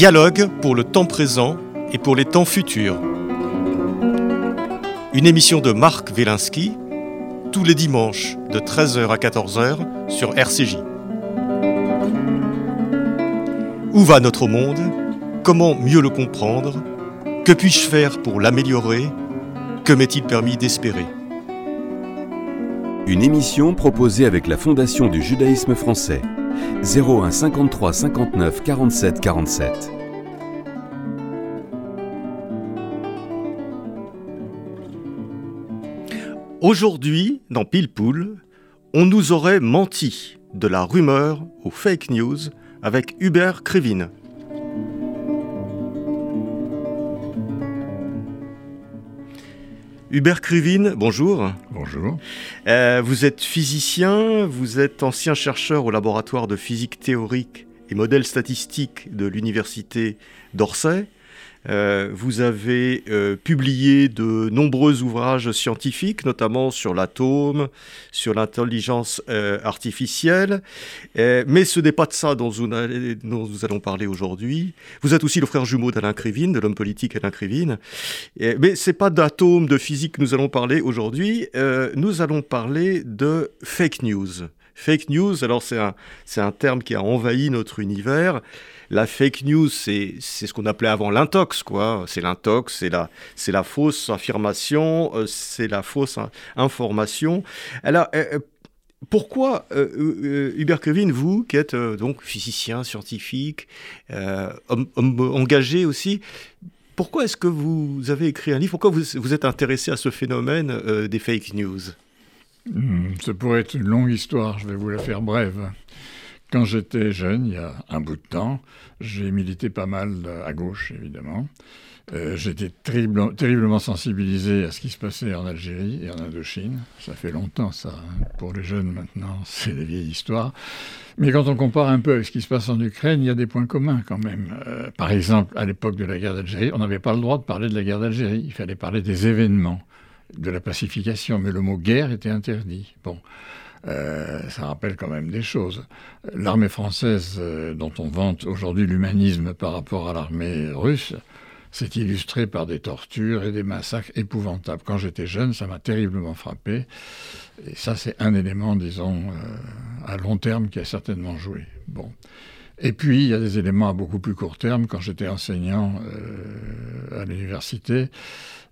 Dialogue pour le temps présent et pour les temps futurs. Une émission de Marc Wielinski, tous les dimanches de 13h à 14h sur RCJ. Où va notre monde? Comment mieux le comprendre? Que puis-je faire pour l'améliorer? Que m'est-il permis d'espérer? Une émission proposée avec la Fondation du judaïsme français. 01 53 59 47 47. Aujourd'hui, dans Pile Poule, on nous aurait menti de la rumeur aux fake news avec Hubert Krivine. Hubert Krivine, bonjour. Bonjour. Euh, vous êtes physicien, vous êtes ancien chercheur au laboratoire de physique théorique et modèles statistiques de l'université d'Orsay. Euh, vous avez euh, publié de nombreux ouvrages scientifiques, notamment sur l'atome, sur l'intelligence euh, artificielle. mais ce n'est pas de ça dont, nous allons parler aujourd'hui. Vous êtes aussi le frère jumeau d'Alain Krivine, de l'homme politique Alain Krivine. mais ce n'est pas d'atome, de physique que nous allons parler aujourd'hui. nous allons parler de fake news. Fake news, alors c'est un, un terme qui a envahi notre univers la fake news, c'est ce qu'on appelait avant l'intox, quoi. C'est l'intox, c'est la, la fausse affirmation, euh, c'est la fausse information. Alors, euh, euh, pourquoi, Hubert Kevin, vous, qui êtes donc physicien, scientifique, engagé aussi, pourquoi est-ce que vous avez écrit un livre? Pourquoi vous, vous êtes intéressé à ce phénomène des fake news? Hmm, Ça pourrait être une longue histoire, je vais vous la faire brève. Quand j'étais jeune, il y a un bout de temps, j'ai milité pas mal à gauche, évidemment. Euh, j'étais terriblement sensibilisé à ce qui se passait en Algérie et en Indochine. Ça fait longtemps, ça. Hein. Pour les jeunes, maintenant, c'est des vieilles histoires. Mais quand on compare un peu avec ce qui se passe en Ukraine, il y a des points communs quand même. Euh, par exemple, à l'époque de la guerre d'Algérie, on n'avait pas le droit de parler de la guerre d'Algérie. Il fallait parler des événements, de la pacification. Mais le mot guerre était interdit. Bon. Euh, ça rappelle quand même des choses. L'armée française, euh, dont on vante aujourd'hui l'humanisme par rapport à l'armée russe, s'est illustrée par des tortures et des massacres épouvantables. Quand j'étais jeune, ça m'a terriblement frappé. Et ça, c'est un élément, disons, euh, à long terme qui a certainement joué. Bon. Et puis, il y a des éléments à beaucoup plus court terme. Quand j'étais enseignant à l'université,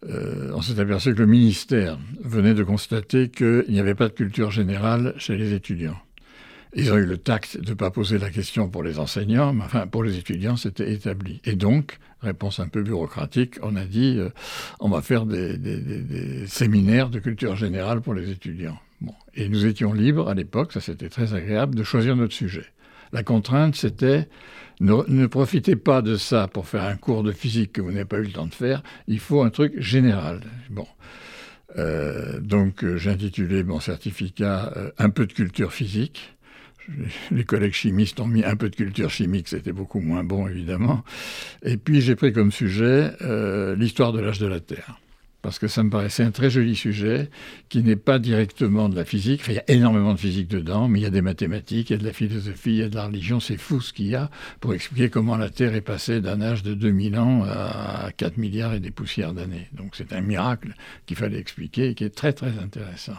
euh, on s'est aperçu que le ministère venait de constater qu'il n'y avait pas de culture générale chez les étudiants. Ils ont eu le tact de ne pas poser la question pour les enseignants, mais enfin pour les étudiants c'était établi. Et donc, réponse un peu bureaucratique, on a dit euh, on va faire des, séminaires de culture générale pour les étudiants. Bon. Et nous étions libres à l'époque, ça c'était très agréable, de choisir notre sujet. La contrainte c'était ne, profitez pas de ça pour faire un cours de physique que vous n'avez pas eu le temps de faire. Il faut un truc général. Euh, donc euh, j'ai intitulé mon certificat euh, Un peu de culture physique. Les collègues chimistes ont mis un peu de culture chimique, c'était beaucoup moins bon évidemment. Et puis j'ai pris comme sujet l'histoire de l'âge de la Terre parce que ça me paraissait un très joli sujet qui n'est pas directement de la physique. il y a énormément de physique dedans, mais il y a des mathématiques, il y a de la philosophie, il y a de la religion. C'est fou ce qu'il y a pour expliquer comment la Terre est passée d'un âge de 2000 ans à 4 milliards et des poussières d'années. Donc c'est un miracle qu'il fallait expliquer et qui est très très intéressant.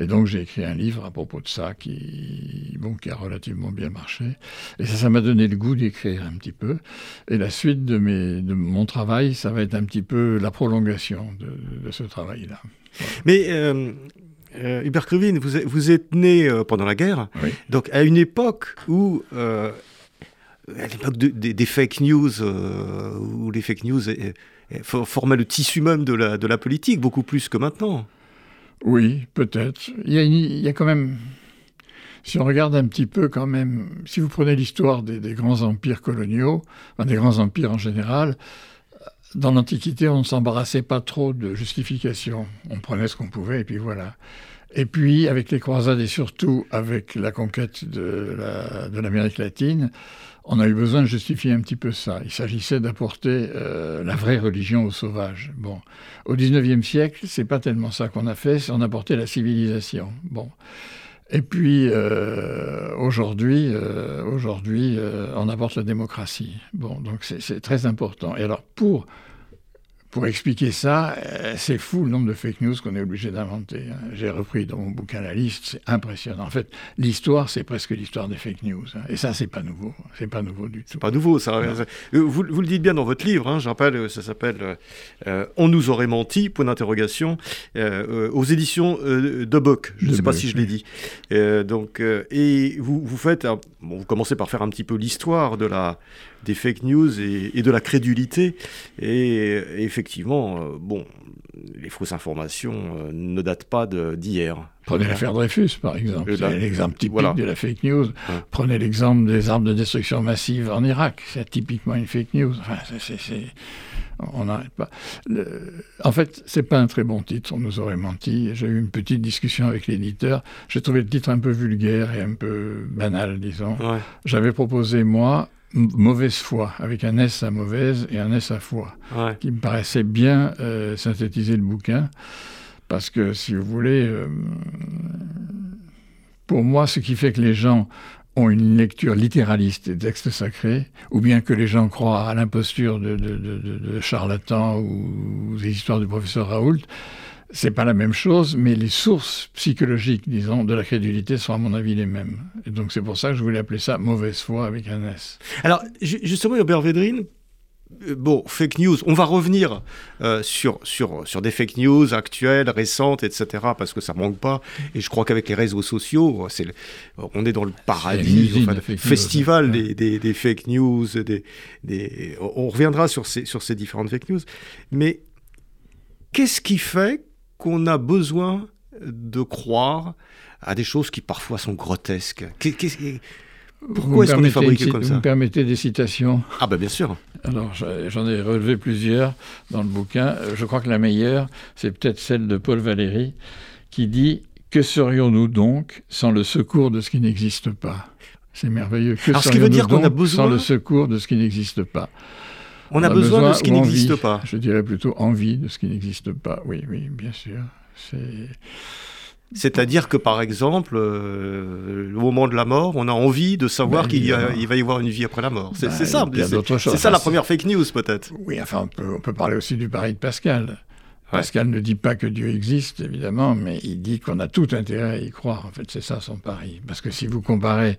Et donc j'ai écrit un livre à propos de ça qui, bon, qui a relativement bien marché. Et ça, ça m'a donné le goût d'écrire un petit peu. Et la suite de, mes, de mon travail, ça va être un petit peu la prolongation de, ce travail-là. Mais euh, euh, Hubert Crevin, vous, êtes, vous êtes né euh, pendant la guerre, donc à une époque où à l'époque des fake news, où les fake news formaient le tissu même de la, de la politique, beaucoup plus que maintenant. Oui, peut-être. Il, y a quand même, si on regarde un petit peu quand même, si vous prenez l'histoire des, grands empires coloniaux, des grands empires en général, dans l'Antiquité, on ne s'embarrassait pas trop de justifications. On prenait ce qu'on pouvait et puis voilà. Et puis, avec les croisades et surtout avec la conquête de l'Amérique latine, on a eu besoin de justifier un petit peu ça. Il s'agissait d'apporter euh, la vraie religion aux sauvages. Bon, au XIXe siècle, c'est pas tellement ça qu'on a fait, c'est on a apporté la civilisation. Bon, Et puis euh, aujourd'hui, euh, aujourd'hui, on apporte la démocratie. Bon, donc c'est très important. Et alors pour pour expliquer ça, euh, c'est fou le nombre de fake news qu'on est obligé d'inventer. Hein. J'ai repris dans mon bouquin la liste, c'est impressionnant. En fait, l'histoire, c'est presque l'histoire des fake news. Hein. Et ça, c'est pas nouveau. C'est pas nouveau du tout. Pas nouveau, ça. Euh, vous, vous, le dites bien dans votre livre, hein, je rappelle, euh, ça s'appelle On nous aurait menti, point d'interrogation, aux éditions de Boc. Je ne sais pas si je l'ai dit. donc, et vous, vous faites, bon, vous commencez par faire un petit peu l'histoire de la des fake news et, de la crédulité. Et, effectivement, euh, bon, les fausses informations euh, ne datent pas d'hier. Prenez l'affaire Dreyfus, par exemple. C'est l'exemple typique de la fake news. Prenez l'exemple des armes de destruction massive en Irak. C'est typiquement une fake news. Enfin, on n'arrête pas. En fait, c'est pas un très bon titre, on nous aurait menti. J'ai eu une petite discussion avec l'éditeur. J'ai trouvé le titre un peu vulgaire et un peu banal, disons. J'avais proposé, moi, mauvaise foi, avec un S à mauvaise et un S à foi, qui me paraissait bien euh, synthétiser le bouquin, parce que si vous voulez, euh, pour moi, ce qui fait que les gens ont une lecture littéraliste des textes sacrés, ou bien que les gens croient à l'imposture de, de, charlatans ou des histoires du professeur Raoult, c'est pas la même chose, mais les sources psychologiques, disons, de la crédulité sont à mon avis les mêmes. Et donc c'est pour ça que je voulais appeler ça mauvaise foi avec un S. Alors justement, Hubert Védrine, euh, bon, fake news, on va revenir euh, sur, sur, sur des fake news actuelles, récentes, etc., parce que ça manque pas. Et je crois qu'avec les réseaux sociaux, c'est on est dans le paradis, le festival des, des, des, fake news. Des, des, on reviendra sur ces, sur ces différentes fake news. Mais qu'est-ce qui fait qu'on a besoin de croire à des choses qui parfois sont grotesques. Pourquoi est-ce qu'on est fabriqué comme ça Vous me permettez des citations? Ah ben bien sûr. Alors j'en ai relevé plusieurs dans le bouquin. Je crois que la meilleure, c'est peut-être celle de Paul Valéry, qui dit Que serions-nous donc sans le secours de ce qui n'existe pas? C'est merveilleux. Que Alors, ce qui veut dire qu'on a besoin sans le secours de ce qui n'existe pas? On, a, besoin, de ce qui n'existe pas. Je dirais plutôt envie de ce qui n'existe pas. Oui, oui, bien sûr. C'est-à-dire que, par exemple, euh, au moment de la mort, on a envie de savoir ben, qu'il va y avoir une vie après la mort. C'est ben, ça. C'est ça la première fake news, peut-être. Oui, enfin, on peut, parler aussi du pari de Pascal. Pascal ne dit pas que Dieu existe, évidemment, mais il dit qu'on a tout intérêt à y croire. En fait, c'est ça son pari. Parce que si vous comparez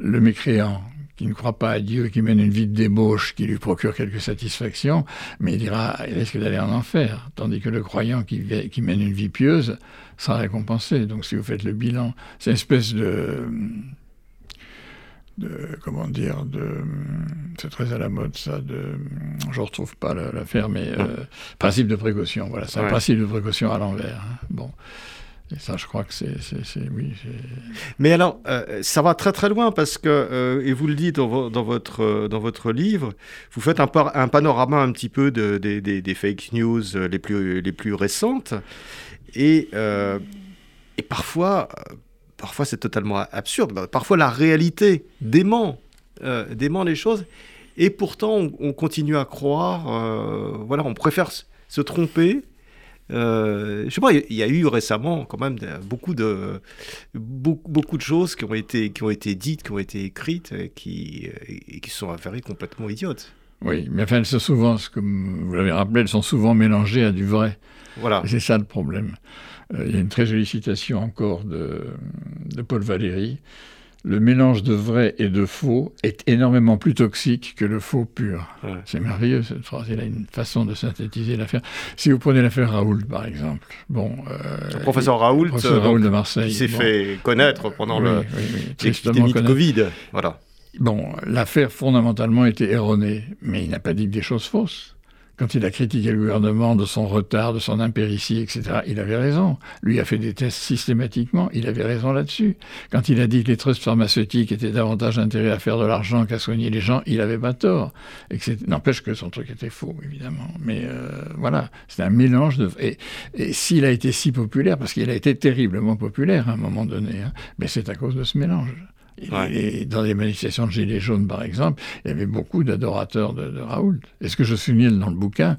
le mécréant qui ne croit pas à Dieu, qui mène une vie de débauche qui lui procure quelques satisfactions, mais il, dira, il risque d'aller en enfer? Tandis que le croyant qui, qui mène une vie pieuse sera récompensé. Donc si vous faites le bilan, c'est une espèce de de comment dire de c'est très à la mode ça de je retrouve pas l'affaire mais euh, principe de précaution voilà c'est un principe de précaution à l'envers hein. bon et ça, je crois que c'est. Oui, Mais alors, euh, ça va très très loin parce que, euh, et vous le dites dans, dans, votre, euh, dans votre livre, vous faites un, panorama un petit peu de, des fake news les plus, les plus récentes. Et, et parfois, parfois c'est totalement absurde. Parfois, la réalité dément, dément les choses. Et pourtant, on, on continue à croire. voilà, on préfère se tromper euh, je sais pas, il y a eu récemment quand même beaucoup de, beaucoup, de choses qui ont, été, qui ont été dites, qui ont été écrites et qui, et qui sont avérées complètement idiotes. Oui, mais enfin, elles sont souvent, comme vous l'avez rappelé, elles sont souvent mélangées à du vrai. Voilà. C'est ça le problème. Euh, il y a une très jolie citation encore de, de Paul Valéry le mélange de vrai et de faux est énormément plus toxique que le faux pur. C'est merveilleux cette phrase. Il a une façon de synthétiser l'affaire. Si vous prenez l'affaire Raoul, par exemple. Bon, euh, le professeur Raoul, de Marseille. Qui s'est fait connaître pendant le, l'épidémie de Covid. Voilà. Bon, l'affaire fondamentalement était erronée, mais il n'a pas dit des choses fausses. Quand il a critiqué le gouvernement de son retard, de son impéritie, etc., il avait raison. Lui a fait des tests systématiquement, il avait raison là-dessus. Quand il a dit que les trusts pharmaceutiques étaient davantage intérêts à faire de l'argent qu'à soigner les gens, il avait pas tort. N'empêche que son truc était faux, évidemment. Mais euh, voilà, c'est un mélange de... Et, s'il a été si populaire, parce qu'il a été terriblement populaire à un moment donné, hein, mais c'est à cause de ce mélange. Et, dans les manifestations de Gilets jaunes, par exemple, il y avait beaucoup d'adorateurs de, Raoult. Et ce que je souligne dans le bouquin,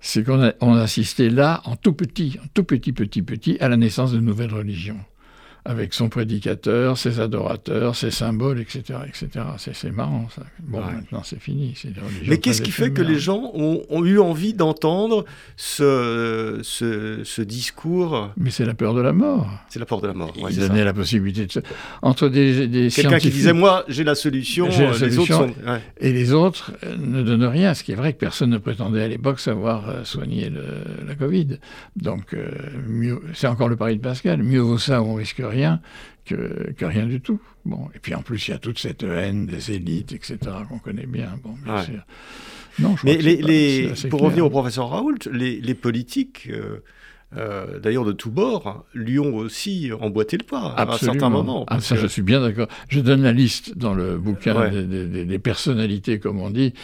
c'est qu'on a, assisté là, en tout petit, en tout petit, petit, petit, à la naissance de nouvelles religions. Avec son prédicateur, ses adorateurs, ses symboles, etc. etc. C'est marrant, ça. Bon, maintenant, c'est fini. Mais qu'est-ce qui fait que les gens ont, eu envie d'entendre ce, ce, discours? Mais c'est la peur de la mort. C'est la peur de la mort. Ouais, Il donnait la possibilité de... Entre des, des Quelqu'un qui disait, moi, j'ai la solution, la les autres sont... Et les autres euh, ne donnent rien, ce qui est vrai que personne ne prétendait à l'époque savoir euh, soigner la Covid. Donc, euh, c'est encore le pari de Pascal, mieux vaut ça on risque rien que, que, rien du tout. Bon, et puis en plus, il y a toute cette haine des élites, etc., qu'on connaît bien. Bon, bien sûr. Non, je Mais les, les, pour revenir au professeur Raoult, les, les politiques, euh, euh, d'ailleurs de tous bords, lui ont aussi emboîté le pas à un certain moment. Ah, ça, je suis bien d'accord. Je donne la liste dans le bouquin des, des, personnalités, comme on dit.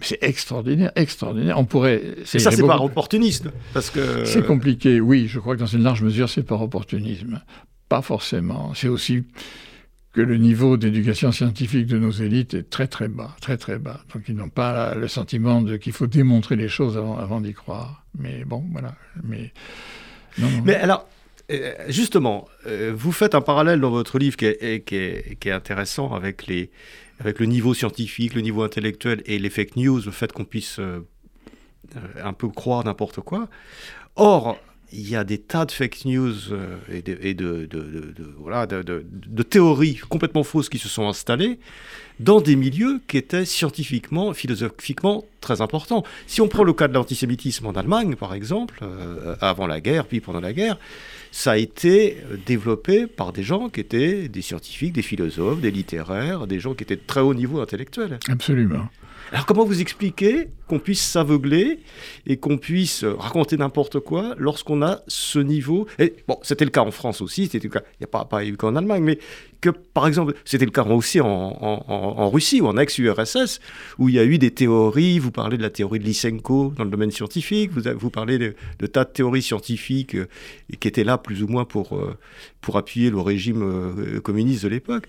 C'est extraordinaire, extraordinaire. On pourrait. Et ça, c'est par opportunisme, parce que. C'est compliqué. Oui, je crois que dans une large mesure, c'est par opportunisme. Pas forcément. C'est aussi que le niveau d'éducation scientifique de nos élites est très très bas, très très bas. Donc ils n'ont pas le sentiment qu'il faut démontrer les choses avant, d'y croire. Mais bon, voilà. Mais, Mais alors, euh, justement, euh, vous faites un parallèle dans votre livre qui est, qui est, qui est intéressant avec, les, avec le niveau scientifique, le niveau intellectuel et les fake news, le fait qu'on puisse euh, un peu croire n'importe quoi. Or, il y a des tas de fake news et, de, théories complètement fausses qui se sont installées dans des milieux qui étaient scientifiquement, philosophiquement très importants. Si on prend le cas de l'antisémitisme en Allemagne, par exemple, euh, avant la guerre, puis pendant la guerre, ça a été développé par des gens qui étaient des scientifiques, des philosophes, des littéraires, des gens qui étaient de très haut niveau intellectuel. Absolument. Alors comment vous expliquez qu'on puisse s'aveugler et qu'on puisse raconter n'importe quoi lorsqu'on a ce niveau? Bon, c'était le cas en France aussi, c'était le cas, il n'y a pas, pas eu qu'en Allemagne, mais que par exemple, c'était le cas aussi en, Russie ou en ex-URSS, où il y a eu des théories, vous parlez de la théorie de Lysenko dans le domaine scientifique, vous, parlez de, tas de théories scientifiques euh, qui étaient là plus ou moins pour, euh, pour appuyer le régime euh, communiste de l'époque.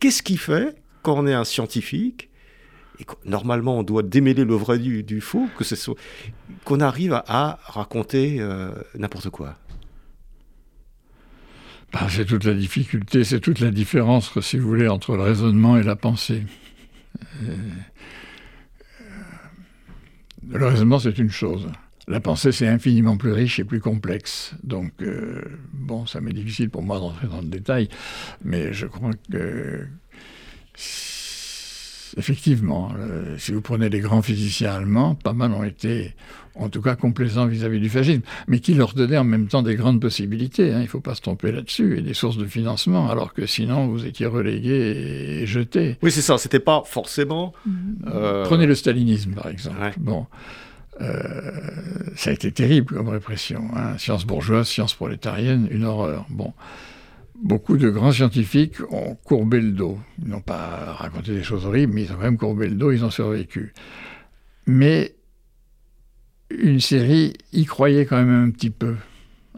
Qu'est-ce qui fait quand on est un scientifique et normalement on doit démêler le vrai du, faux, que ce soit qu'on arrive à, raconter euh, n'importe quoi. Bah, c'est toute la difficulté, c'est toute la différence, si vous voulez, entre le raisonnement et la pensée. Euh, le raisonnement, c'est une chose. La pensée, c'est infiniment plus riche et plus complexe. Donc, euh, bon, ça m'est difficile pour moi d'entrer dans le détail, mais je crois que Effectivement, euh, si vous prenez les grands physiciens allemands, pas mal ont été, en tout cas, complaisants vis-à-vis du fascisme, mais qui leur donnaient en même temps des grandes possibilités. Hein, il ne faut pas se tromper là-dessus, et des sources de financement, alors que sinon vous étiez relégué et jeté. Oui, c'est ça. C'était pas forcément. Euh, prenez le stalinisme, par exemple. Bon. Euh, ça a été terrible comme répression. Hein. Science bourgeoise, science prolétarienne, une horreur. Bon beaucoup de grands scientifiques ont courbé le dos. Ils n'ont pas raconté des choses horribles, mais ils ont quand même courbé le dos, ils ont survécu. Mais une série y croyait quand même un petit peu,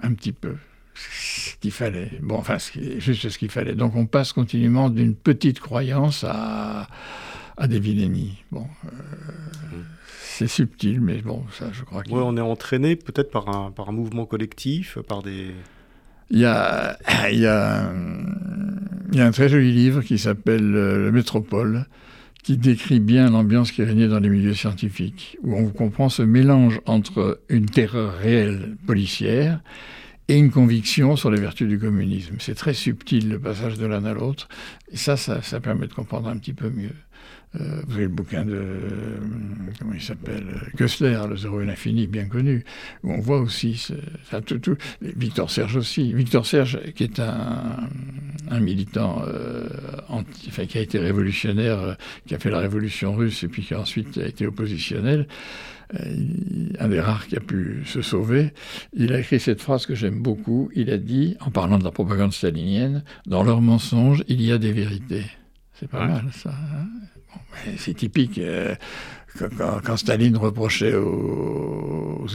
un petit peu, ce qu'il fallait. Bon, enfin, juste ce qu'il fallait. Donc on passe continuellement d'une petite croyance à, des vilainies. Bon, euh, c'est subtil, mais bon, ça, je crois. Oui, on est entraîné peut-être par un mouvement collectif, par des il y a, y a, un très joli livre qui s'appelle euh, Le Métropole, qui décrit bien l'ambiance qui régnait dans les milieux scientifiques, où on comprend ce mélange entre une terreur réelle policière et une conviction sur les vertus du communisme. C'est très subtil le passage de l'un à l'autre, et ça, ça permet de comprendre un petit peu mieux. Euh, vous avez le bouquin de, euh, comment il s'appelle, Kessler, Le zéro et l'infini, bien connu, où on voit aussi, tout, tout, Victor Serge aussi. Victor Serge, qui est un, un militant, euh, enfin, qui a été révolutionnaire, qui a fait la révolution russe et puis qui ensuite a été oppositionnel, un des rares qui a pu se sauver, il a écrit cette phrase que j'aime beaucoup. Il a dit, en parlant de la propagande stalinienne, dans leurs mensonges, il y a des vérités. C'est pas mal ça. Hein? C'est typique. Euh, quand, Staline reprochait aux,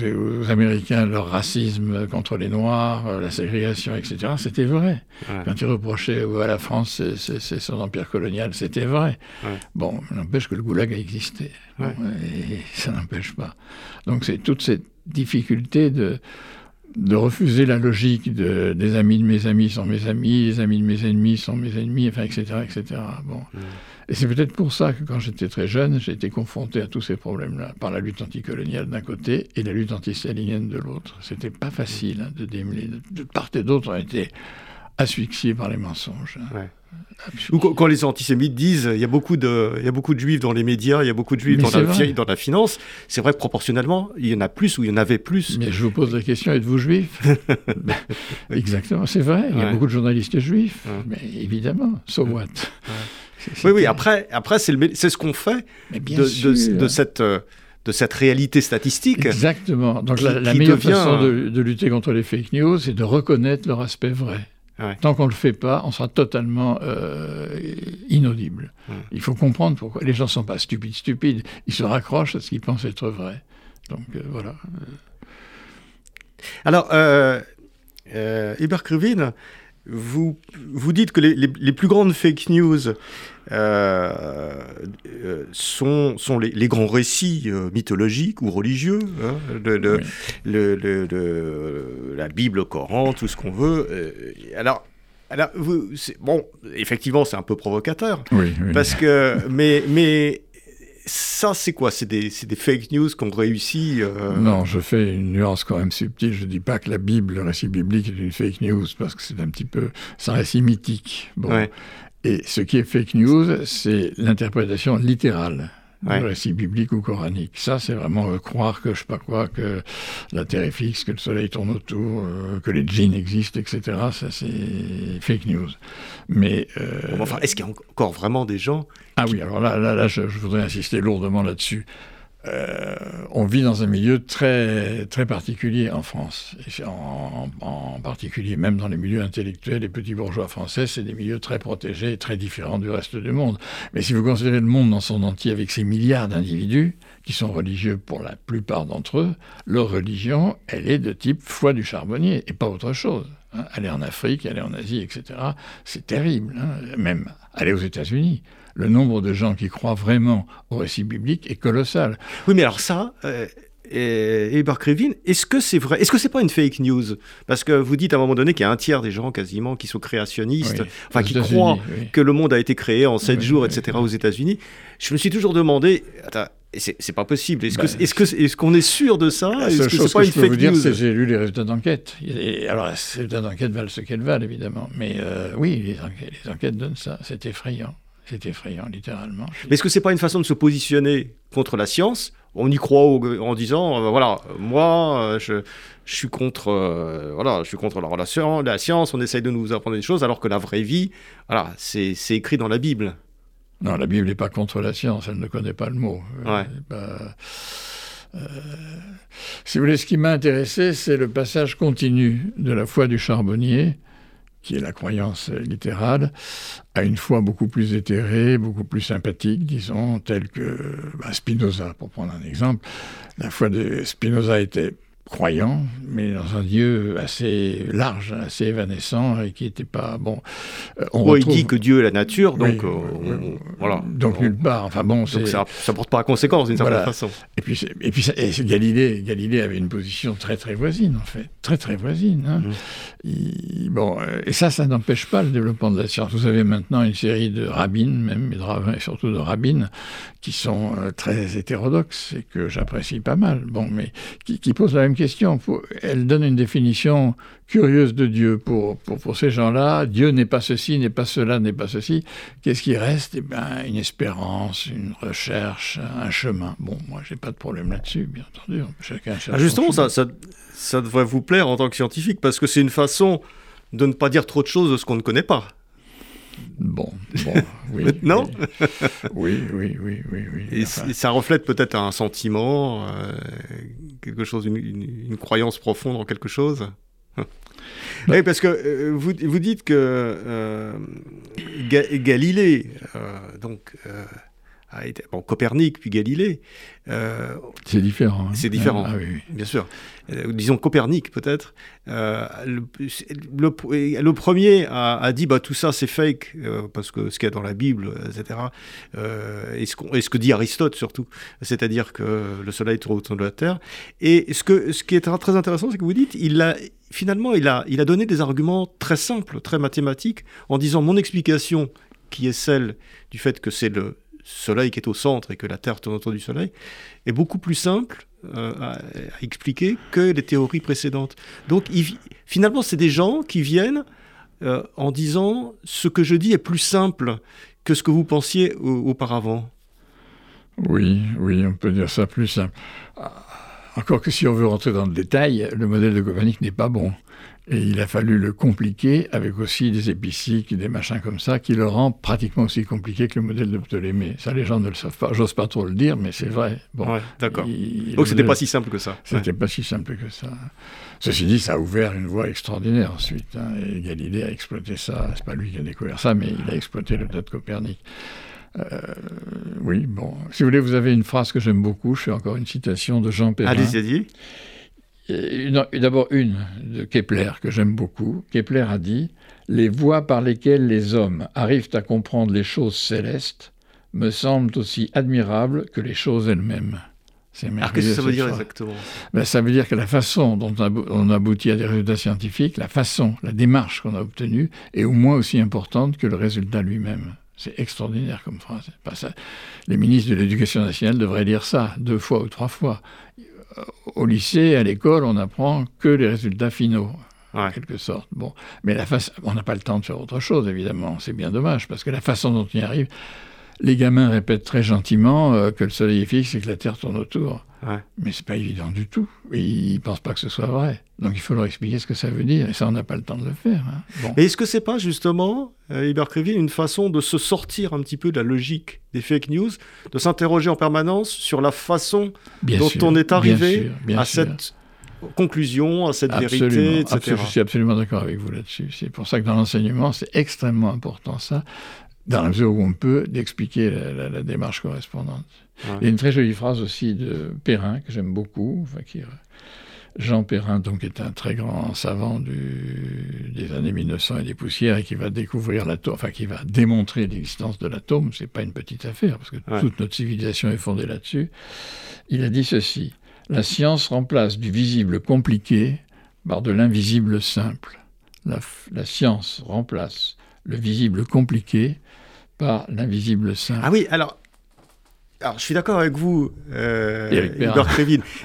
Américains leur racisme contre les Noirs, euh, la ségrégation, etc., c'était vrai. Quand il reprochait à la France c'est son empire colonial, c'était vrai. Bon, n'empêche que le goulag a existé. et ça n'empêche pas. Donc c'est toute cette difficulté de, de refuser la logique de, des amis de mes amis sont mes amis, les amis de mes ennemis sont mes ennemis, enfin, etc., etc. Bon. Et c'est peut-être pour ça que quand j'étais très jeune, j'ai été confronté à tous ces problèmes-là, par la lutte anticoloniale d'un côté et la lutte antistalinienne de l'autre. C'était pas facile hein, de démêler. De part et d'autre, on été asphyxiés par les mensonges. Hein. Ou quand, les antisémites disent il y, a beaucoup de, il y a beaucoup de juifs dans les médias, il y a beaucoup de juifs dans la, dans la, finance, c'est vrai que proportionnellement, il y en a plus ou il y en avait plus. Mais je vous pose la question êtes-vous juif? Exactement, c'est vrai, il y a beaucoup de journalistes juifs, mais évidemment, so what? Oui, oui, après, après c'est ce qu'on fait de, de, cette de cette réalité statistique. Exactement. Donc la, meilleure façon de, de, lutter contre les fake news, c'est de reconnaître leur aspect vrai. Tant qu'on ne le fait pas, on sera totalement euh, inaudible. Il faut comprendre pourquoi. Les gens ne sont pas stupides, stupides. Ils se raccrochent à ce qu'ils pensent être vrai. Donc euh, voilà. Alors, euh, euh Hubert vous, vous dites que les, les, plus grandes fake news euh, euh, sont, sont les, les, grands récits euh, mythologiques ou religieux, hein, le, le, la Bible, le Coran, tout ce qu'on veut. alors, alors vous, bon, effectivement, c'est un peu provocateur, oui, parce que, mais, mais ça, c'est quoi? C'est des, des, fake news qu'on réussit euh... Non, je fais une nuance quand même subtile. Je dis pas que la Bible, le récit biblique, est une fake news, parce que c'est un petit peu... C'est un récit mythique. Bon. Et ce qui est fake news, c'est l'interprétation littérale ouais. du récit biblique ou coranique. Ça, c'est vraiment euh, croire que je sais pas quoi, que la Terre est fixe, que le Soleil tourne autour, euh, que les djinns existent, etc. Ça, c'est fake news. Mais euh, enfin, est-ce qu'il y a encore vraiment des gens Ah oui, alors là, là, là, je voudrais insister lourdement là-dessus. Euh, on vit dans un milieu très, très particulier en France. En, particulier, même dans les milieux intellectuels et petits bourgeois français, c'est des milieux très protégés et très différents du reste du monde. Mais si vous considérez le monde dans son entier avec ses milliards d'individus, qui sont religieux pour la plupart d'entre eux, leur religion, elle est de type foi du charbonnier et pas autre chose. Hein. Aller en Afrique, aller en Asie, etc., c'est terrible. Hein. Même aller aux États-Unis le nombre de gens qui croient vraiment au récit biblique est colossal. Oui, mais alors ça, euh, et, est-ce que c'est vrai Est-ce que c'est pas une fake news? Parce que vous dites à un moment donné qu'il y a un tiers des gens quasiment qui sont créationnistes, enfin qui croient que le monde a été créé en sept jours, etc. aux États-Unis. Je me suis toujours demandé, attends, c'est pas possible. Est-ce qu'on est, est, qu'on est, sûr de ça? La seule chose que je peux vous dire, c'est que j'ai lu les résultats d'enquête. Alors, les résultats d'enquête valent ce qu'elles valent, évidemment. Mais euh, oui, les enquêtes, les enquêtes donnent ça. C'est effrayant. C'est effrayant, littéralement. Mais est-ce que c'est pas une façon de se positionner contre la science? On y croit en disant, euh, voilà, moi, euh, je, je, suis contre, euh, voilà, je suis contre la relation, la science. On essaye de nous apprendre des choses, alors que la vraie vie, voilà, c'est écrit dans la Bible. Non, la Bible n'est pas contre la science. Elle ne connaît pas le mot. Ouais. si vous voulez, ce qui m'a intéressé, c'est le passage continu de la foi du charbonnier qui est la croyance littérale, à une foi beaucoup plus éthérée, beaucoup plus sympathique, disons, telle que bah, Spinoza, pour prendre un exemple. La foi de Spinoza était croyant, mais dans un Dieu assez large, assez évanescent et qui n'était pas bon. Euh, on Il dit que Dieu est la nature, donc euh, voilà. Donc nulle part. Enfin bon, ça, ça porte pas à conséquence d'une certaine façon. Et puis et puis Galilée, Galilée avait une position très très voisine en fait, très très voisine. Hein. Mmh. bon, euh, et ça, ça n'empêche pas le développement de la science. Vous avez maintenant une série de rabbins, même et, de, et surtout de rabbines, qui sont très hétérodoxes et que j'apprécie pas mal. Bon, mais qui, qui posent la même question. Elle donne une définition curieuse de Dieu pour, pour, ces gens-là. Dieu n'est pas ceci, n'est pas cela, n'est pas ceci. Qu'est-ce qui reste? Eh bien, une espérance, une recherche, un chemin. Bon, moi, j'ai pas de problème là-dessus, bien entendu. Chacun cherche. Ah, justement, ça, ça, ça devrait vous plaire en tant que scientifique, parce que c'est une façon de ne pas dire trop de choses de ce qu'on ne connaît pas. Bon, bon, oui. non oui, oui, oui, oui, oui. Et, ça reflète peut-être un sentiment, euh, quelque chose, une, croyance profonde en quelque chose? Oui, parce que euh, vous, vous, dites que euh, Galilée donc, bon, Copernic puis Galilée. Euh, c'est différent. Hein. C'est différent, ah, oui, bien sûr. Euh, disons Copernic peut-être. Euh, le, le, premier a, dit bah tout ça c'est fake parce que ce qu'il y a dans la Bible, etc. et, ce et, ce que dit Aristote surtout, c'est-à-dire que le Soleil tourne autour de la Terre. Et ce que ce qui est très intéressant, c'est que vous dites, il a finalement il a il a donné des arguments très simples, très mathématiques, en disant mon explication qui est celle du fait que c'est le Soleil qui est au centre et que la Terre tourne autour du Soleil, est beaucoup plus simple euh, à, expliquer que les théories précédentes. Donc finalement, c'est des gens qui viennent euh, en disant ce que je dis est plus simple que ce que vous pensiez auparavant. Oui, oui, on peut dire ça plus simple. Encore que si on veut rentrer dans le détail, le modèle de Copernic n'est pas bon. Et il a fallu le compliquer avec aussi des épiciques, des machins comme ça, qui le rend pratiquement aussi compliqué que le modèle de Ptolémée. Ça, les gens ne le savent pas. J'ose pas trop le dire, mais c'est vrai. Bon, d'accord. Donc c'était pas si simple que ça. C'était pas si simple que ça. Ceci dit, ça a ouvert une voie extraordinaire ensuite. Hein, et Galilée a exploité ça. C'est pas lui qui a découvert ça, mais il a exploité le tas de Copernic. Euh, oui, bon. Si vous voulez, vous avez une phrase que j'aime beaucoup. Je fais encore une citation de Jean Perrin. Allez-y. D'abord une de Kepler que j'aime beaucoup. Kepler a dit Les voies par lesquelles les hommes arrivent à comprendre les choses célestes me semblent aussi admirables que les choses elles-mêmes. C'est Alors qu'est-ce que ça veut dire exactement? Ben, Ça veut dire que la façon dont on aboutit à des résultats scientifiques, la façon, la démarche qu'on a obtenue est au moins aussi importante que le résultat lui-même. C'est extraordinaire comme phrase. Les ministres de l'Éducation nationale devraient dire ça deux fois ou trois fois au lycée, à l'école, on apprend que les résultats finaux. En quelque sorte. Bon. Mais la face, on n'a pas le temps de faire autre chose, évidemment. C'est bien dommage, parce que la façon dont on y arrive, les gamins répètent très gentiment euh, que le soleil est fixe et que la Terre tourne autour. Ouais. Mais c'est pas évident du tout. Et ils pensent pas que ce soit vrai. Donc il faut leur expliquer ce que ça veut dire. Et ça, on n'a pas le temps de le faire. Hein. Mais est-ce que c'est pas justement, euh, une façon de se sortir un petit peu de la logique des fake news, de s'interroger en permanence sur la façon dont on est arrivé à cette conclusion, à cette vérité, etc. je suis absolument d'accord avec vous là-dessus. C'est pour ça que dans l'enseignement, c'est extrêmement important ça dans la mesure où on peut, d'expliquer la, démarche correspondante. Il y a une très jolie phrase aussi de Perrin, que j'aime beaucoup, enfin, qui, Jean Perrin, donc, est un très grand savant du, des années 1900 et des poussières, et qui va découvrir l'atome, enfin, qui va démontrer l'existence de l'atome. C'est pas une petite affaire, parce que toute notre civilisation est fondée là-dessus. Il a dit ceci La science remplace du visible compliqué par de l'invisible simple. La, la science remplace le visible compliqué par l'invisible simple. Ah oui, alors, alors je suis d'accord avec vous, euh, Hubert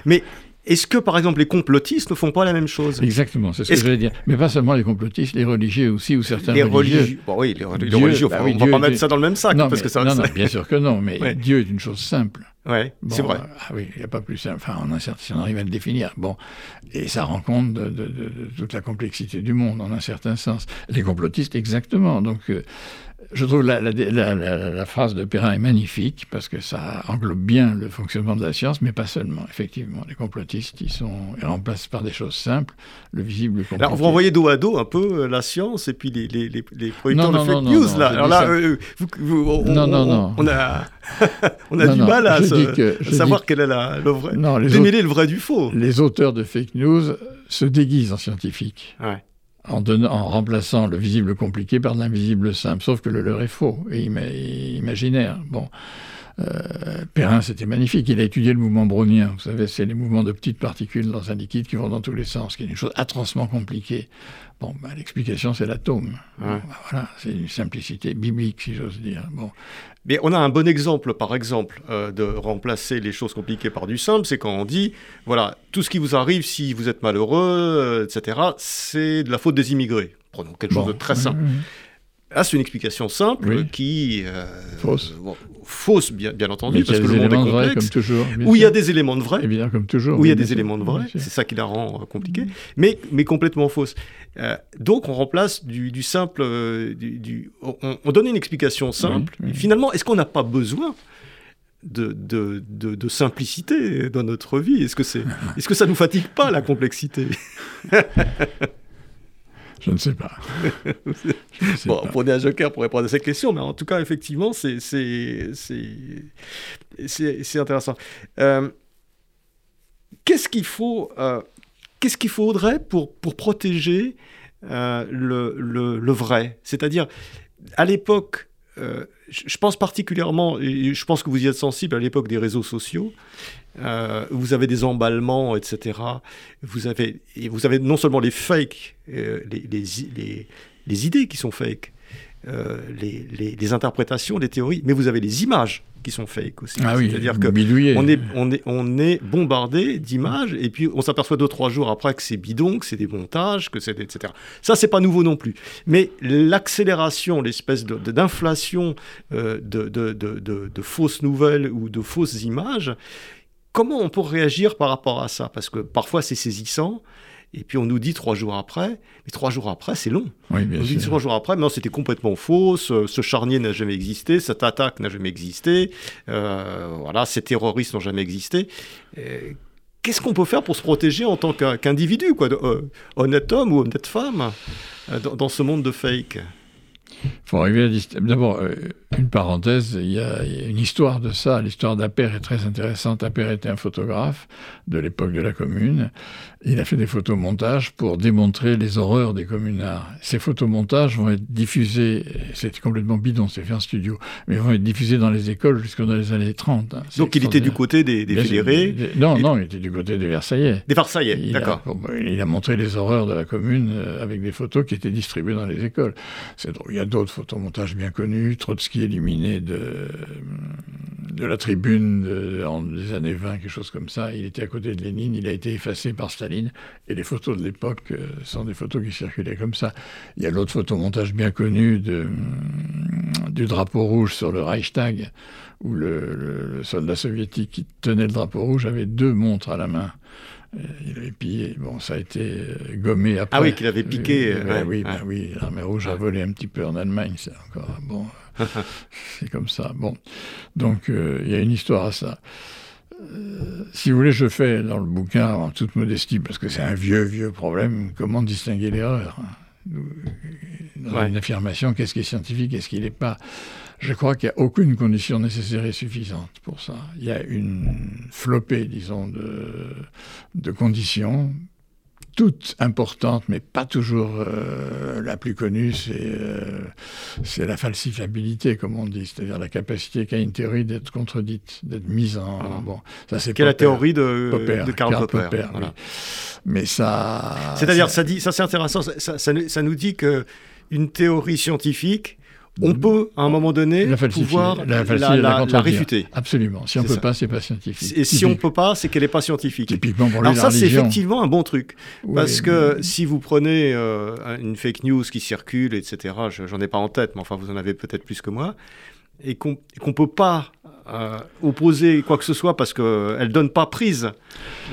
mais est-ce que, par exemple, les complotistes ne font pas la même chose? Exactement, c'est ce que je voulais dire. Mais pas seulement les complotistes, les religieux aussi, ou certains les religieux. Bon, oui, les, religieux, bah on ne va pas mettre ça dans le même sac. Non, parce que ça, non, non, bien sûr que non, mais Dieu est une chose simple. Oui, c'est vrai. ah oui, il n'y a pas plus simple. Enfin, on, a, si on arrive à le définir. Bon, et ça rend compte de, toute la complexité du monde, en un certain sens. Les complotistes, exactement. Donc, euh, je trouve la, la, phrase de Perrin est magnifique parce que ça englobe bien le fonctionnement de la science, mais pas seulement. Effectivement, les complotistes, ils, sont, ils remplacent par des choses simples le visible, le Alors, vous renvoyez dos à dos un peu euh, la science et puis les, les, les, les producteurs de fake news, là. Alors là, euh, on, non, non, non. On a, on a du mal à, savoir quel est la, le vrai. démêler le vrai du faux. Les auteurs de fake news se déguisent en scientifiques. Ouais en, remplaçant le visible compliqué par l'invisible simple. Sauf que le leur est faux et imaginaire. Bon. Euh, Perrin, c'était magnifique. Il a étudié le mouvement brownien. Vous savez, c'est les mouvements de petites particules dans un liquide qui vont dans tous les sens, qui est une chose atrocement compliquée. Bon, bah, l'explication, c'est l'atome. Bah, voilà, c'est une simplicité biblique, si j'ose dire. Bon. Mais on a un bon exemple, par exemple, euh, de remplacer les choses compliquées par du simple, c'est quand on dit, voilà, tout ce qui vous arrive, si vous êtes malheureux, euh, etc., c'est de la faute des immigrés. Prenons quelque chose de très simple. Ah, c'est une explication simple qui... Euh, fausse. Fausse, bien, bien entendu, parce que le monde est complexe. Vrai, comme toujours, où il y a des éléments de vrai. Bien, comme toujours. Où il y a des éléments de vrai. C'est ça qui la rend euh, compliquée. Mais, mais complètement fausse. Euh, donc, on remplace du, du simple... du, on, donne une explication simple. finalement, est-ce qu'on n'a pas besoin de, de, de, de, simplicité dans notre vie? Est-ce que, c'est, est-ce que ça ne nous fatigue pas, la complexité? Je ne sais pas. bon, prenez un joker pour répondre à cette question, mais en tout cas, effectivement, c'est intéressant. Euh, qu'est-ce qu'il faut, euh, qu'est-ce qu'il faudrait pour, pour protéger euh, le, le, le, vrai? C'est-à-dire, à l'époque, je pense particulièrement, et je pense que vous y êtes sensible à l'époque des réseaux sociaux, euh, vous avez des emballements, etc. Vous avez, et vous avez non seulement les fakes, euh, les, les, les, idées qui sont fakes, euh, les, interprétations, les théories, mais vous avez les images qui sont fake aussi. Ah oui, C'est-à-dire que on est, on, est, on est bombardé d'images et puis on s'aperçoit deux, trois jours après que c'est bidon, que c'est des montages, que c'est etc. Ça, c'est pas nouveau non plus. Mais l'accélération, l'espèce d'inflation de, de, de, de, fausses nouvelles ou de fausses images, comment on peut réagir par rapport à ça? Parce que parfois c'est saisissant, et puis on nous dit trois jours après, mais trois jours après c'est long. Oui, bien on dit trois jours après, mais non, c'était complètement faux, ce, charnier n'a jamais existé, cette attaque n'a jamais existé, euh, voilà, ces terroristes n'ont jamais existé. Euh, qu'est-ce qu'on peut faire pour se protéger en tant qu'individu, quoi, euh, honnête homme ou honnête femme, dans, dans ce monde de fake? Faut arriver D'abord, euh, une parenthèse, il y, a, une histoire de ça. L'histoire d'Aper est très intéressante. Aper était un photographe de l'époque de la Commune. Il a fait des photomontages pour démontrer les horreurs des communards. Ces photomontages vont être diffusés, c'est complètement bidon, c'est fait en studio, mais vont être diffusés dans les écoles jusqu'en dans les années 30. Hein. Donc il était du côté des, fédérés Non, non, il était du côté des Versaillais. Des Versaillais, d'accord. Il a montré les horreurs de la Commune euh, avec des photos qui étaient distribuées dans les écoles. Il y a d'autres photomontages bien connus. Trotsky éliminé de, de la tribune en des années 20, quelque chose comme ça. Il était à côté de Lénine, il a été effacé par Staline. Et les photos de l'époque euh, sont des photos qui circulaient comme ça. Il y a l'autre photomontage bien connu de, du drapeau rouge sur le Reichstag, où le, soldat soviétique qui tenait le drapeau rouge avait deux montres à la main. Euh, il avait pillé. Bon, ça a été euh, gommé après. Ah oui, qu'il avait piqué. oui, ben oui, l'armée rouge a volé un petit peu en Allemagne, c'est encore bon. c'est comme ça. Bon, donc il y a une histoire à ça. si vous voulez, je fais dans le bouquin, en toute modestie, parce que c'est un vieux, vieux problème, comment distinguer l'erreur Dans une affirmation, qu'est-ce qui est scientifique, qu'est-ce qui n'est pas je crois qu'il n'y a aucune condition nécessaire et suffisante pour ça. Il y a une flopée, disons, de, de conditions, toutes importantes, mais pas toujours euh, la plus connue, euh, c'est la falsifiabilité, comme on dit, c'est-à-dire la capacité qu'a une théorie d'être contredite, d'être mise en... Bon, ça c'est la théorie de, de Karl Popper. Mais ça... C'est-à-dire, ça, dit, ça c'est intéressant, ça, ça, nous dit que une théorie scientifique on peut, à un moment donné, pouvoir la, réfuter. Absolument. Si on ne peut pas, c'est pas scientifique. Et si on ne peut pas, c'est qu'elle n'est pas scientifique. Typiquement pour Alors ça, c'est effectivement un bon truc. parce que si vous prenez euh, une fake news qui circule, etc., j'en ai pas en tête, mais enfin, vous en avez peut-être plus que moi, et qu'on ne peut pas euh, opposer quoi que ce soit parce qu'elle ne donne pas prise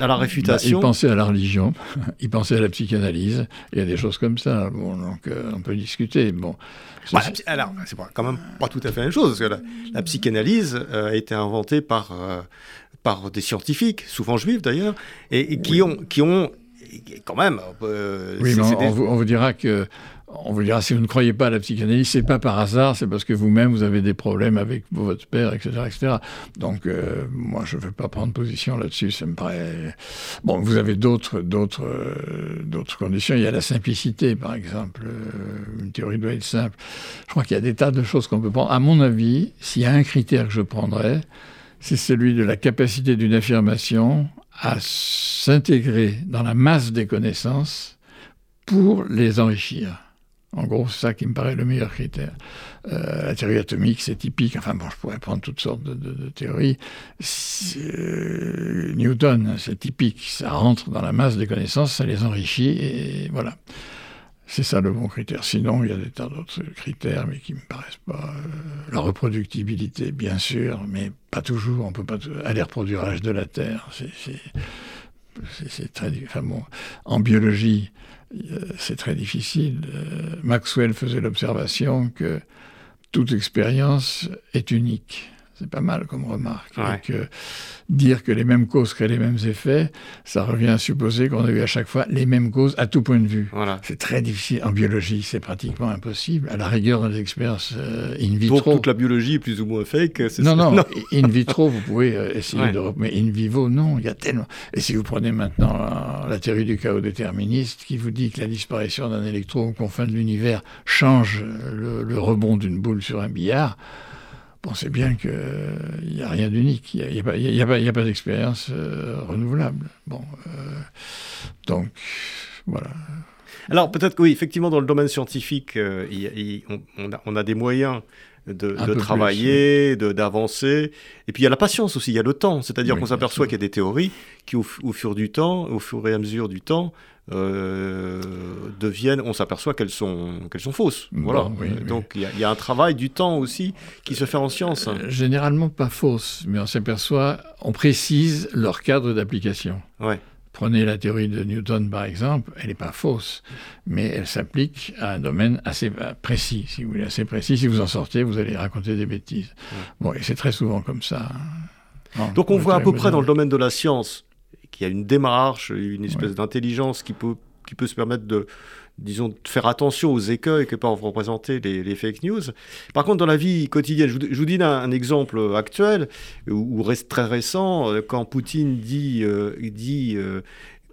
à la bah, réfutation. il pensait à la religion, il pensait à la psychanalyse, il y a des choses comme ça. Bon, donc euh, on peut discuter. Bon, bah, alors, c'est quand même pas tout à fait la même chose, parce que la, psychanalyse euh, a été inventée par, par des scientifiques, souvent juifs d'ailleurs, et, qui, ont, qui ont quand même. oui, mais on, vous, dira que on vous dira, si vous ne croyez pas à la psychanalyse, c'est pas par hasard, c'est parce que vous-même, vous avez des problèmes avec votre père, etc. etc. Donc, euh, moi, je ne veux pas prendre position là-dessus, ça me paraît... Bon, vous avez d'autres, euh, conditions. Il y a la simplicité, par exemple. Euh, une théorie doit être simple. Je crois qu'il y a des tas de choses qu'on peut prendre. À mon avis, s'il y a un critère que je prendrais, c'est celui de la capacité d'une affirmation à s'intégrer dans la masse des connaissances pour les enrichir. En gros, c'est ça qui me paraît le meilleur critère. Euh, la théorie atomique, c'est typique. Enfin bon, je pourrais prendre toutes sortes de, théories. Euh, Newton, c'est typique. Ça rentre dans la masse des connaissances, ça les enrichit, et voilà. C'est ça le bon critère. Sinon, il y a des tas d'autres critères, mais qui me paraissent pas. Euh, la reproductibilité, bien sûr, mais pas toujours. On peut pas aller reproduire l'âge de la Terre. C'est très. Enfin bon, en biologie, c'est très difficile. Maxwell faisait l'observation que toute expérience est unique. C'est pas mal comme remarque. que dire que les mêmes causes créent les mêmes effets, ça revient à supposer qu'on a eu à chaque fois les mêmes causes à tout point de vue. Voilà. C'est très difficile. En biologie, c'est pratiquement impossible. À la rigueur, dans les expériences euh, in vitro. Donc toute la biologie est plus ou moins fake non, non, non, in vitro, vous pouvez euh, essayer de. Mais in vivo, non, il y a tellement. Et si vous prenez maintenant la théorie du chaos déterministe qui vous dit que la disparition d'un électron aux confins de l'univers change le rebond d'une boule sur un billard, pensez bien qu'il n'y a rien d'unique, il n'y a, pas, d'expérience euh, renouvelable. Bon, euh, donc, voilà. Alors peut-être que oui, effectivement, dans le domaine scientifique, euh, on, a, des moyens de, travailler, d'avancer. Et puis il y a la patience aussi, il y a le temps. C'est-à-dire qu'on s'aperçoit qu'il y a des théories qui, au, fur du temps, au fur et à mesure du temps, euh, deviennent, on s'aperçoit qu'elles sont, qu'elles sont fausses. Voilà. Donc il y, a un travail du temps aussi qui se fait en science. Euh, généralement pas fausses, mais on s'aperçoit, on précise leur cadre d'application. Ouais. Prenez la théorie de Newton par exemple, elle n'est pas fausse, mais elle s'applique à un domaine assez précis, si vous voulez, assez précis. Si vous en sortez, vous allez raconter des bêtises. Bon, et c'est très souvent comme ça. Hein. Donc on voit à peu près dans le domaine de la science qu'il y a une démarche, une espèce d'intelligence qui peut, qui peut se permettre de, disons, de faire attention aux écueils que peuvent représenter les, les, fake news. Par contre, dans la vie quotidienne, je vous, je vous dis un, exemple actuel, ou, très récent, euh, quand Poutine dit, euh, dit euh,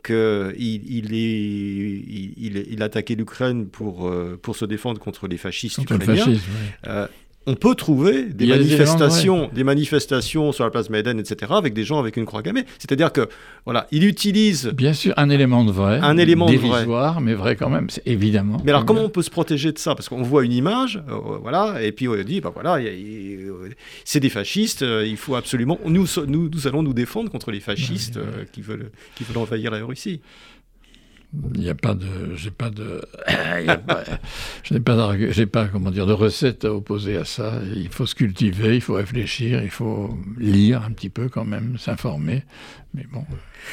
qu'il il, est, il, il, attaquait l'Ukraine pour, pour se défendre contre les fascistes contre ukrainiens. Le fascisme, on peut trouver des manifestations, des, manifestations sur la place Maïden, etc., avec des gens avec une croix gammée. C'est-à-dire que, voilà, il utilise. Bien sûr, un élément de vrai. Un élément de vrai. mais vrai quand même, évidemment. Mais alors, comment on peut se protéger de ça? Parce qu'on voit une image, euh, voilà, et puis on dit, bah voilà, c'est des fascistes, euh, il faut absolument. Nous, nous, nous, allons nous défendre contre les fascistes euh, qui, veulent, qui veulent envahir la Russie. Il n'y a pas de, j'ai pas de, je n'ai pas, j'ai pas comment dire de recette à opposer à ça. Il faut se cultiver, il faut réfléchir, il faut lire un petit peu quand même, s'informer. Mais bon.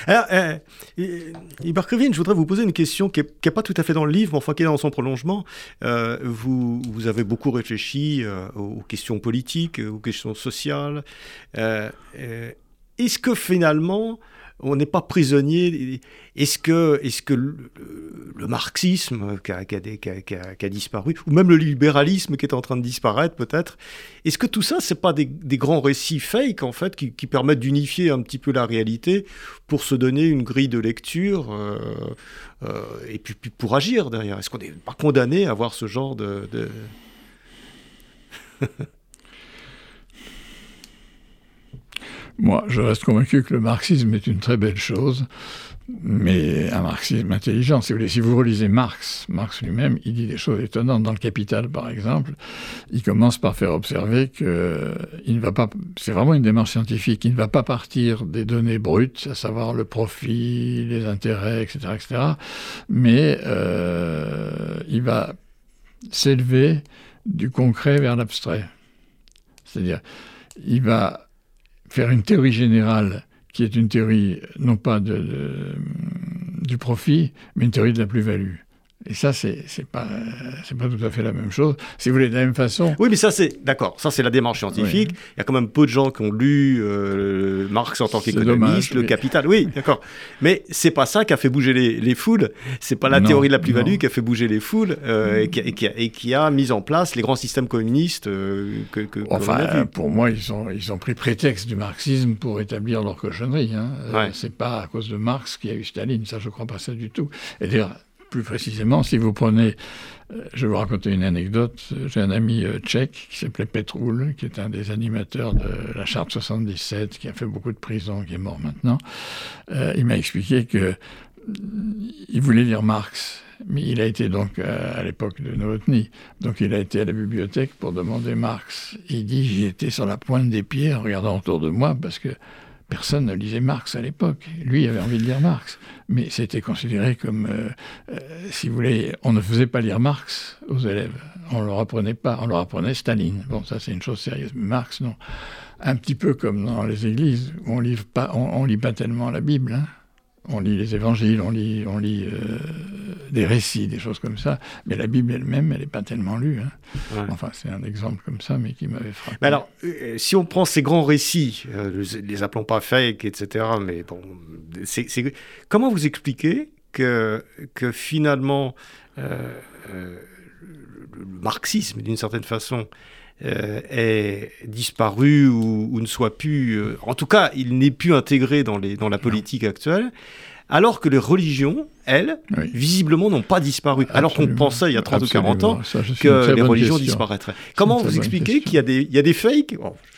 Alors, euh, je voudrais vous poser une question qui n'est pas tout à fait dans le livre, mais enfin qui est dans son prolongement. Euh, vous, vous avez beaucoup réfléchi euh, aux questions politiques, aux questions sociales. Euh, est-ce que finalement on n'est pas prisonnier. Est-ce que, est que le, marxisme qui a, disparu, ou même le libéralisme qui est en train de disparaître peut-être, est-ce que tout ça, c'est pas des, grands récits fake en fait qui, permettent d'unifier un petit peu la réalité pour se donner une grille de lecture euh, euh, et puis, pour agir derrière? Est-ce qu'on n'est pas condamné à avoir ce genre de... Moi, je reste convaincu que le marxisme est une très belle chose, mais un marxisme intelligent. Si vous, relisez Marx, Marx lui-même, il dit des choses étonnantes. Dans le Capital, par exemple, il commence par faire observer que pas. C'est vraiment une démarche scientifique. Il ne va pas partir des données brutes, à savoir le profit, les intérêts, etc., etc. Mais euh, il va s'élever du concret vers l'abstrait. C'est-à-dire, il va faire une théorie générale qui est une théorie non pas du profit, mais une théorie de la plus-value. Et ça, c'est n'est pas, pas tout à fait la même chose. Si vous voulez, de la même façon. Oui, mais ça, c'est. D'accord, ça, c'est la démarche scientifique. Il y a quand même peu de gens qui ont lu euh, Marx en tant qu'économiste, le capital. Oui, d'accord. Mais c'est pas ça qui a fait bouger les, les foules. C'est pas la théorie de la plus-value qui a fait bouger les foules euh, et, qui, et, qui a, mis en place les grands systèmes communistes euh, que, que, Enfin, pour moi, ils ont, ils ont pris prétexte du marxisme pour établir leur cochonnerie. Hein. c'est pas à cause de Marx qu'il y a eu Staline. Ça, je crois pas ça du tout. Et d'ailleurs, plus précisément, si vous prenez, euh, je vais vous raconter une anecdote, j'ai un ami euh, tchèque qui s'appelait Petroul, qui est un des animateurs de la Charte 77, qui a fait beaucoup de prison, qui est mort maintenant. Euh, il m'a expliqué que il voulait lire Marx, mais il a été donc à l'époque de Novotny, donc il a été à la bibliothèque pour demander Marx. Il dit j'y étais sur la pointe des pieds en regardant autour de moi parce que Personne ne lisait Marx à l'époque. Lui avait envie de lire Marx. Mais c'était considéré comme, euh, euh, si vous voulez, on ne faisait pas lire Marx aux élèves. On leur apprenait pas. On leur apprenait Staline. Bon, ça c'est une chose sérieuse. Mais Marx, non. Un petit peu comme dans les églises, où on ne lit pas tellement la Bible. Hein. On lit les évangiles, on lit, on lit euh, des récits, des choses comme ça. Mais la Bible elle-même, elle n'est pas tellement lue. Hein. Enfin, c'est un exemple comme ça, mais qui m'avait frappé. Mais alors, euh, si on prend ces grands récits, euh, les appelons pas fake, etc., mais bon, comment vous expliquez que, que finalement, le marxisme, d'une certaine façon, euh, est disparu ou, ne soit plus, euh, en tout cas, il n'est plus intégré dans, les, dans la politique actuelle, alors que les religions, elles, visiblement n'ont pas disparu. Alors qu'on pensait il y a 30 ou 40 ans que les religions disparaîtraient. Comment vous expliquez qu'il y, a des, il y a des fakes,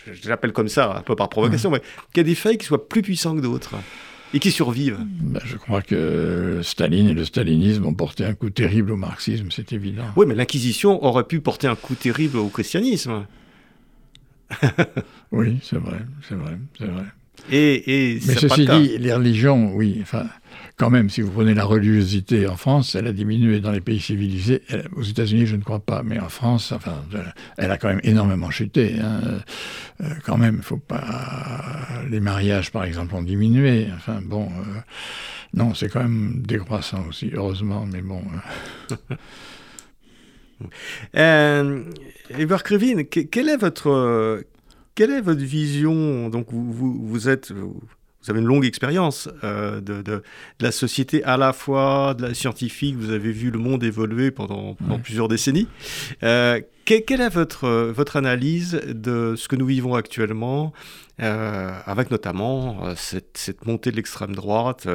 je l'appelle comme ça un peu par provocation, mais qu'il y a des fakes qui soient plus puissants que d'autres? Et qui survivent ben, Je crois que Staline et le stalinisme ont porté un coup terrible au marxisme, c'est évident. Oui, mais l'Inquisition aurait pu porter un coup terrible au christianisme. oui, c'est vrai, c'est vrai, c'est vrai. Et, mais ceci dit, les religions, oui, enfin, quand même, si vous prenez la religiosité en France, elle a diminué dans les pays civilisés. aux États-Unis, je ne crois pas, mais en France, enfin, elle a quand même énormément chuté. Hein. Euh, quand même, faut pas. Les mariages, par exemple, ont diminué. Enfin, bon. Euh, non, c'est quand même décroissant aussi, heureusement, mais bon. Euh. euh quelle est votre quelle est votre vision? Donc, vous, vous êtes vous avez une longue expérience euh, de, de, la société, à la fois de la scientifique, vous avez vu le monde évoluer pendant, plusieurs décennies. Euh, quelle est votre, votre analyse de ce que nous vivons actuellement, euh, avec notamment cette, cette, montée de l'extrême droite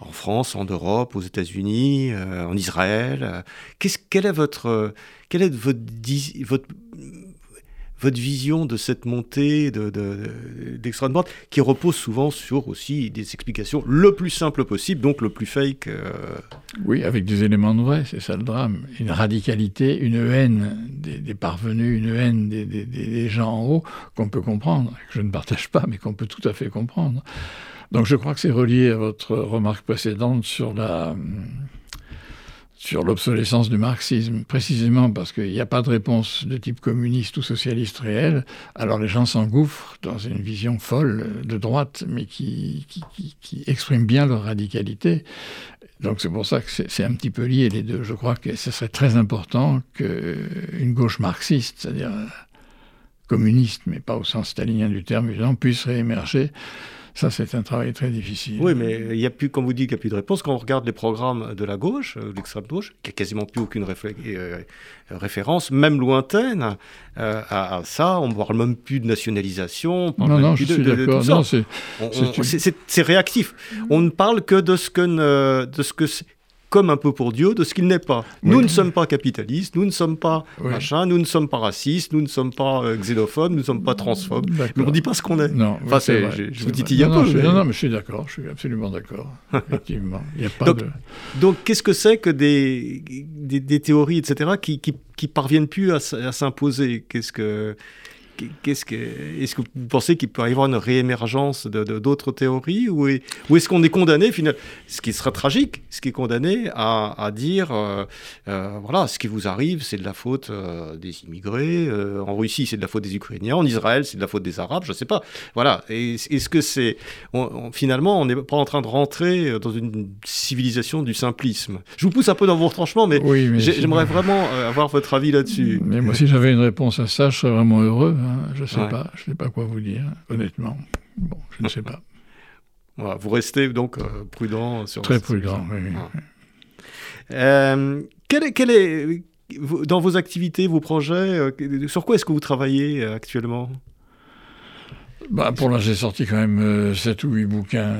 en France, en Europe, aux États-Unis, en Israël Qu'est-ce, quelle est votre, quelle est votre, votre votre vision de cette montée d'extrême de, droite, qui repose souvent sur aussi des explications le plus simple possible, donc le plus fake. Euh. Oui, avec des éléments de vrai, c'est ça le drame. Une radicalité, une haine des, parvenus, une haine des, des gens en haut qu'on peut comprendre, que je ne partage pas, mais qu'on peut tout à fait comprendre. Donc je crois que c'est relié à votre remarque précédente sur la sur l'obsolescence du marxisme, précisément parce qu'il n'y a pas de réponse de type communiste ou socialiste réel, alors les gens s'engouffrent dans une vision folle de droite, mais qui, exprime bien leur radicalité. Donc c'est pour ça que c'est un petit peu lié les deux. Je crois que ce serait très important qu'une gauche marxiste, c'est-à-dire communiste, mais pas au sens stalinien du terme, puisse réémerger ça, c'est un travail très difficile. Oui, mais il n'y a plus, comme vous dites, il n'y a plus de réponse. Quand on regarde les programmes de la gauche, de euh, l'extrême gauche, il n'y a quasiment plus aucune euh, référence, même lointaine, euh, à, ça. On ne parle même plus de nationalisation. non, non, je suis d'accord. C'est réactif. On ne parle que de ce que, de ce que comme un peu pour Dieu de ce qu'il n'est pas. Nous ne sommes pas capitalistes, nous ne sommes pas machin, nous ne sommes pas racistes, nous ne sommes pas euh, xénophobes, nous ne sommes pas transphobes. Mais on ne dit pas ce qu'on est. Non, enfin, je, je vous titille un peu. Je, Non, non, mais je suis d'accord, je suis absolument d'accord. Effectivement. Il y a pas donc, de... donc, qu'est-ce que c'est que des, des, des, théories, etc., qui, qui, qui parviennent plus à, à s'imposer? Qu'est-ce que Qu'est-ce que, est-ce que vous pensez qu'il peut y avoir une réémergence de, d'autres théories ou, est, ou est-ce qu'on est condamné, finalement, ce qui sera tragique, ce qui est condamné à, à dire, euh, euh, voilà, ce qui vous arrive, c'est de la faute euh, des immigrés, en Russie, c'est de la faute des Ukrainiens, en Israël, c'est de la faute des Arabes, je ne sais pas. Voilà. est-ce que c'est, finalement, on n'est pas en train de rentrer dans une civilisation du simplisme? Je vous pousse un peu dans vos retranchements, mais, j'aimerais vraiment avoir votre avis là-dessus. Mais moi, si j'avais une réponse à ça, je serais vraiment heureux. Hein. Je ne sais pas, je sais pas quoi vous dire, honnêtement. Bon, je ne sais pas. vous restez donc euh, prudent sur Très prudent, oui. Euh, quel est, quel est, dans vos activités, vos projets, euh, sur quoi est-ce que vous travaillez actuellement? Bah, pour l'instant, j'ai sorti quand même 7 ou 8 bouquins.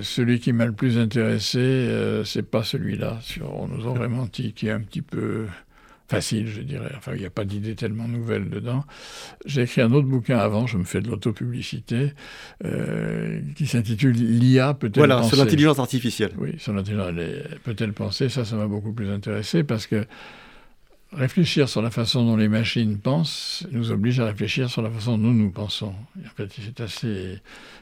celui qui m'a le plus intéressé, c'est pas celui-là, sur On nous aurait menti, qui est un petit peu facile, je dirais. Enfin, il n'y a pas d'idée tellement nouvelle dedans. J'ai écrit un autre bouquin avant, je me fais de l'autopublicité, euh, qui s'intitule L'IA peut-elle penser Voilà, sur l'intelligence artificielle. Oui, sur l'intelligence peut-elle penser? Ça, ça m'a beaucoup plus intéressé parce que réfléchir sur la façon dont les machines pensent nous oblige à réfléchir sur la façon dont nous pensons. En fait, c'est assez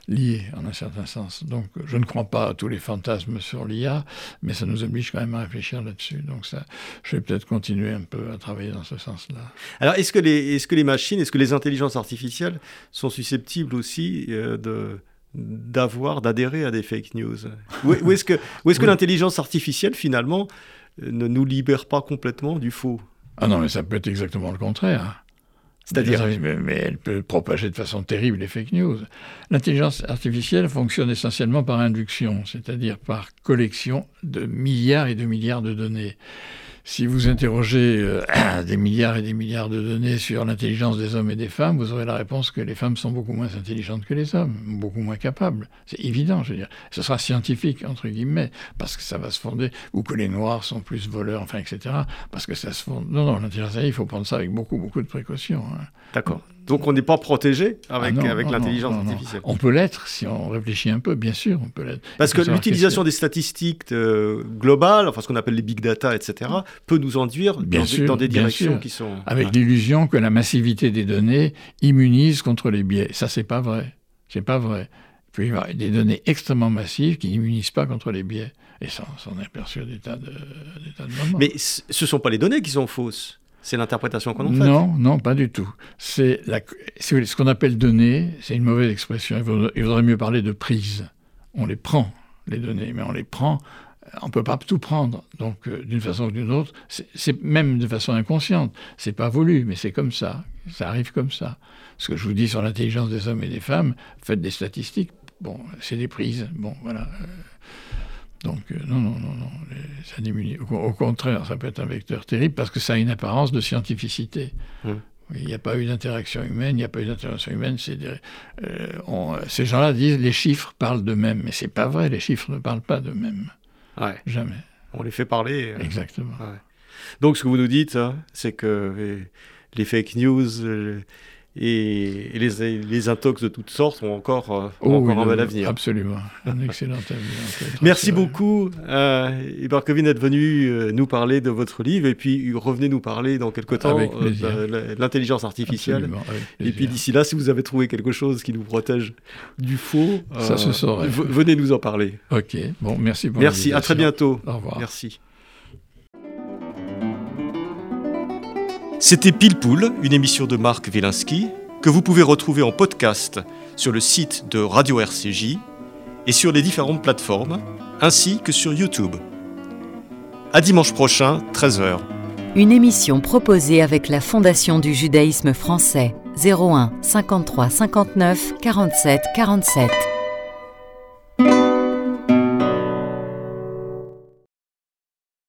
lié en un certain sens. Donc, je ne crois pas à tous les fantasmes sur l'IA, mais ça nous oblige quand même à réfléchir là-dessus. Donc, ça, je vais peut-être continuer un peu à travailler dans ce sens-là. Alors, est-ce que, les, est-ce que les machines, est-ce que les intelligences artificielles sont susceptibles aussi euh, de d'avoir, d'adhérer à des fake news? Où, est-ce que, est que l'intelligence artificielle, finalement, ne nous libère pas complètement du faux? Ah non, mais ça peut être exactement le contraire. C'est-à-dire, mais, elle peut propager de façon terrible les fake news. L'intelligence artificielle fonctionne essentiellement par induction, c'est-à-dire par collection de milliards et de milliards de données. Si vous interrogez euh, des milliards et des milliards de données sur l'intelligence des hommes et des femmes, vous aurez la réponse que les femmes sont beaucoup moins intelligentes que les hommes, beaucoup moins capables. C'est évident, je veux dire. Ce sera scientifique, entre guillemets, parce que ça va se fonder, ou que les noirs sont plus voleurs, enfin, etc. Parce que ça se fonde. Non, non, l'intelligence il faut prendre ça avec beaucoup, beaucoup de précautions. Hein. D'accord. Donc on n'est pas protégé avec, ah avec l'intelligence artificielle. On peut l'être si on réfléchit un peu, bien sûr, on peut l'être. Parce que l'utilisation des statistiques euh, globales, enfin ce qu'on appelle les big data, etc., peut nous enduire bien sûr, dans des directions qui sont... Avec l'illusion que la massivité des données immunise contre les biais. Ça, c'est pas vrai. C'est pas vrai. Il peut y avoir des données extrêmement massives qui n'immunisent pas contre les biais. Et ça, on est perçu des tas de, de moments. Mais ce ne sont pas les données qui sont fausses. C'est l'interprétation qu'on en fait Non, non, pas du tout. C'est ce qu'on appelle données, c'est une mauvaise expression. Il vaudrait, mieux parler de prise. On les prend, les données, mais on les prend. On ne peut pas tout prendre. Donc, euh, d'une façon ou d'une autre, c'est même de façon inconsciente. C'est pas voulu, mais c'est comme ça. Ça arrive comme ça. Ce que je vous dis sur l'intelligence des hommes et des femmes, faites des statistiques. Bon, c'est des prises. Bon, voilà. Euh, donc, euh, non, non, non, non, ça diminue. Au, contraire, ça peut être un vecteur terrible parce que ça a une apparence de scientificité. Hum. Il n'y a pas eu d'interaction humaine, il n'y a pas eu d'interaction humaine. Euh, ces gens-là disent les chiffres parlent d'eux-mêmes, mais c'est pas vrai. Les chiffres ne parlent pas d'eux-mêmes. Ouais. Jamais. On les fait parler. Euh, Exactement. Donc, ce que vous nous dites, hein, c'est que les fake news, et, les, les, intox de toutes sortes ont encore, euh, oh encore un bel avenir. Absolument, un excellent avenir. Merci beaucoup, euh, d'être venu euh, nous parler de votre livre et puis revenez nous parler dans quelques temps euh, de l'intelligence artificielle. Et puis d'ici là, si vous avez trouvé quelque chose qui nous protège du faux, Ça se venez nous en parler. Ok, bon, merci pour Merci, à très bientôt. Au revoir. Merci. C'était Pile Poule, une émission de Marc Wielinski, que vous pouvez retrouver en podcast sur le site de Radio RCJ et sur les différentes plateformes, ainsi que sur YouTube. À dimanche prochain, 13h. Une émission proposée avec la Fondation du judaïsme français 01 53 59 47 47.